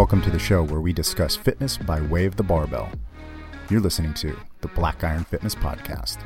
Welcome to the show where we discuss fitness by way of the barbell. You're listening to the Black Iron Fitness Podcast.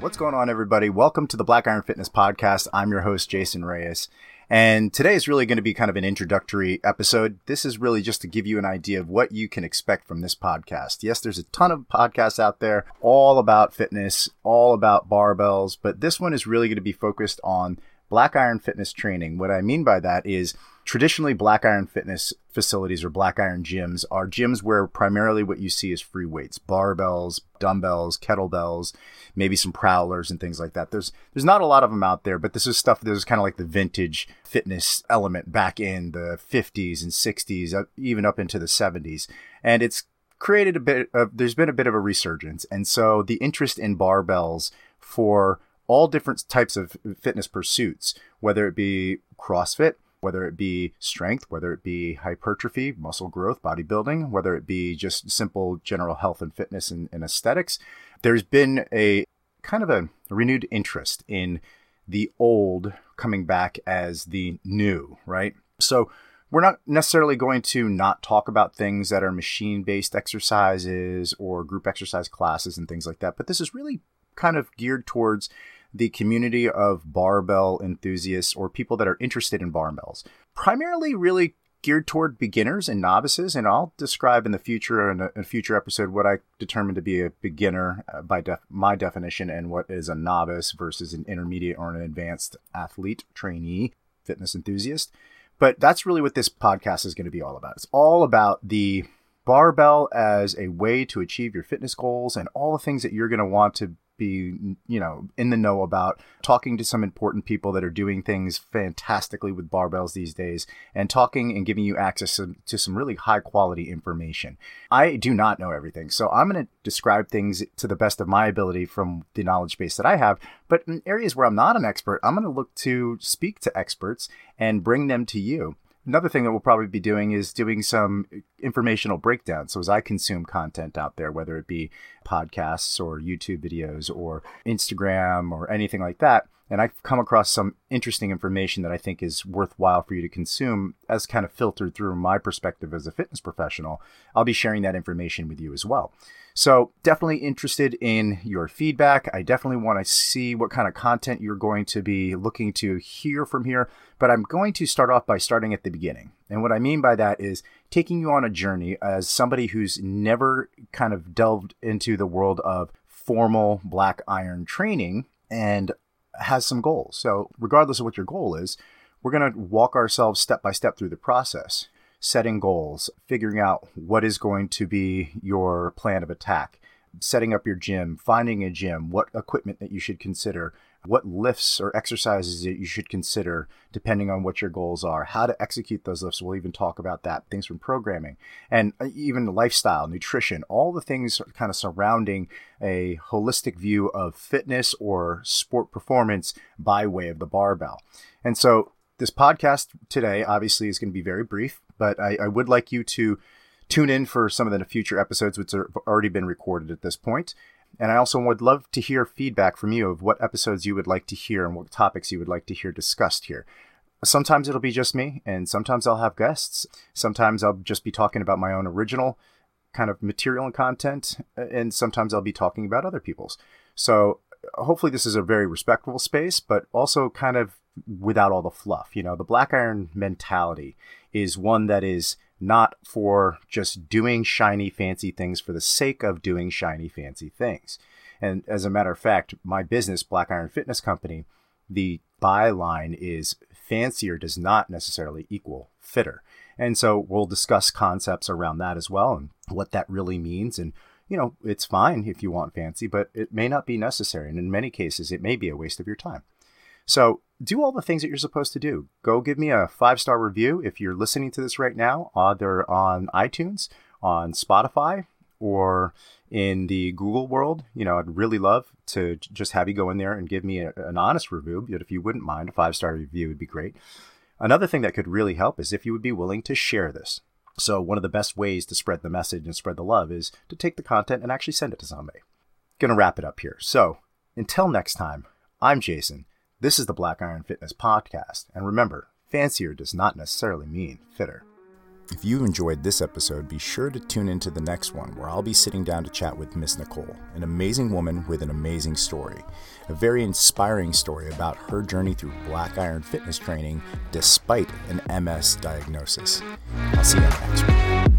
What's going on, everybody? Welcome to the Black Iron Fitness Podcast. I'm your host, Jason Reyes. And today is really going to be kind of an introductory episode. This is really just to give you an idea of what you can expect from this podcast. Yes, there's a ton of podcasts out there all about fitness, all about barbells, but this one is really going to be focused on black iron fitness training. What I mean by that is traditionally black iron fitness facilities or black iron gyms are gyms where primarily what you see is free weights, barbells, dumbbells, kettlebells, maybe some prowlers and things like that. There's there's not a lot of them out there, but this is stuff that is kind of like the vintage fitness element back in the 50s and 60s, even up into the 70s. And it's created a bit of there's been a bit of a resurgence. And so the interest in barbells for all different types of fitness pursuits, whether it be CrossFit, whether it be strength, whether it be hypertrophy, muscle growth, bodybuilding, whether it be just simple general health and fitness and, and aesthetics. There's been a kind of a renewed interest in the old coming back as the new, right? So we're not necessarily going to not talk about things that are machine based exercises or group exercise classes and things like that, but this is really kind of geared towards the community of barbell enthusiasts or people that are interested in barbells. Primarily, really geared toward beginners and novices, and I'll describe in the future in a, in a future episode what I determine to be a beginner uh, by def- my definition and what is a novice versus an intermediate or an advanced athlete, trainee, fitness enthusiast. But that's really what this podcast is going to be all about. It's all about the barbell as a way to achieve your fitness goals and all the things that you're going to want to be, you know, in the know about, talking to some important people that are doing things fantastically with barbells these days, and talking and giving you access to, to some really high quality information. I do not know everything, so I'm going to describe things to the best of my ability from the knowledge base that I have. But in areas where I'm not an expert, I'm going to look to speak to experts and bring them to you. Another thing that we'll probably be doing is doing some informational breakdown. So as I consume content out there, whether it be podcasts or YouTube videos or Instagram or anything like that, and I've come across some interesting information that I think is worthwhile for you to consume as kind of filtered through my perspective as a fitness professional, I'll be sharing that information with you as well. So, definitely interested in your feedback. I definitely want to see what kind of content you're going to be looking to hear from here. But I'm going to start off by starting at the beginning. And what I mean by that is taking you on a journey as somebody who's never kind of delved into the world of formal black iron training and has some goals. So, regardless of what your goal is, we're going to walk ourselves step by step through the process setting goals, figuring out what is going to be your plan of attack, setting up your gym, finding a gym, what equipment that you should consider, what lifts or exercises that you should consider depending on what your goals are, how to execute those lifts. We'll even talk about that, things from programming and uh, even lifestyle, nutrition, all the things kind of surrounding a holistic view of fitness or sport performance by way of the barbell. And so this podcast today obviously is going to be very brief, but I, I, would like you to tune in for some of the future episodes, which have already been recorded at this point. And I also would love to hear feedback from you of what episodes you would like to hear and what topics you would like to hear discussed here. Sometimes it'll be just me, and sometimes I'll have guests. Sometimes I'll just be talking about my own original kind of material and content, and sometimes I'll be talking about other people's. So hopefully, this is a very respectful space, but also kind of without all the fluff. You know, the black iron mentality is one that is not for just doing shiny, fancy things for the sake of doing shiny, fancy things. And as a matter of fact, my business, Black Iron Fitness Company, the byline is fancier does not necessarily equal fitter. And so we'll discuss concepts around that as well and what that really means. And, you know, it's fine if you want fancy, but it may not be necessary. And in many cases, it may be a waste of your time. So do all the things that you're supposed to do. Go give me a five star review if you're listening to this right now, either on iTunes, on Spotify, or in the Google world. You know, I'd really love to just have you go in there and give me a, an honest review. But if you wouldn't mind, a five star review would be great. Another thing that could really help is if you would be willing to share this. So, one of the best ways to spread the message and spread the love is to take the content and actually send it to somebody. to wrap it up here. So until next time, I'm Jason. This is the Black Iron Fitness Podcast. And remember, fancier does not necessarily mean fitter. If you enjoyed this episode, be sure to tune into the next one where I'll be sitting down to chat with Miss Nicole, an amazing woman with an amazing story. A very inspiring story about her journey through black iron fitness training despite an MS diagnosis. I'll see you next one.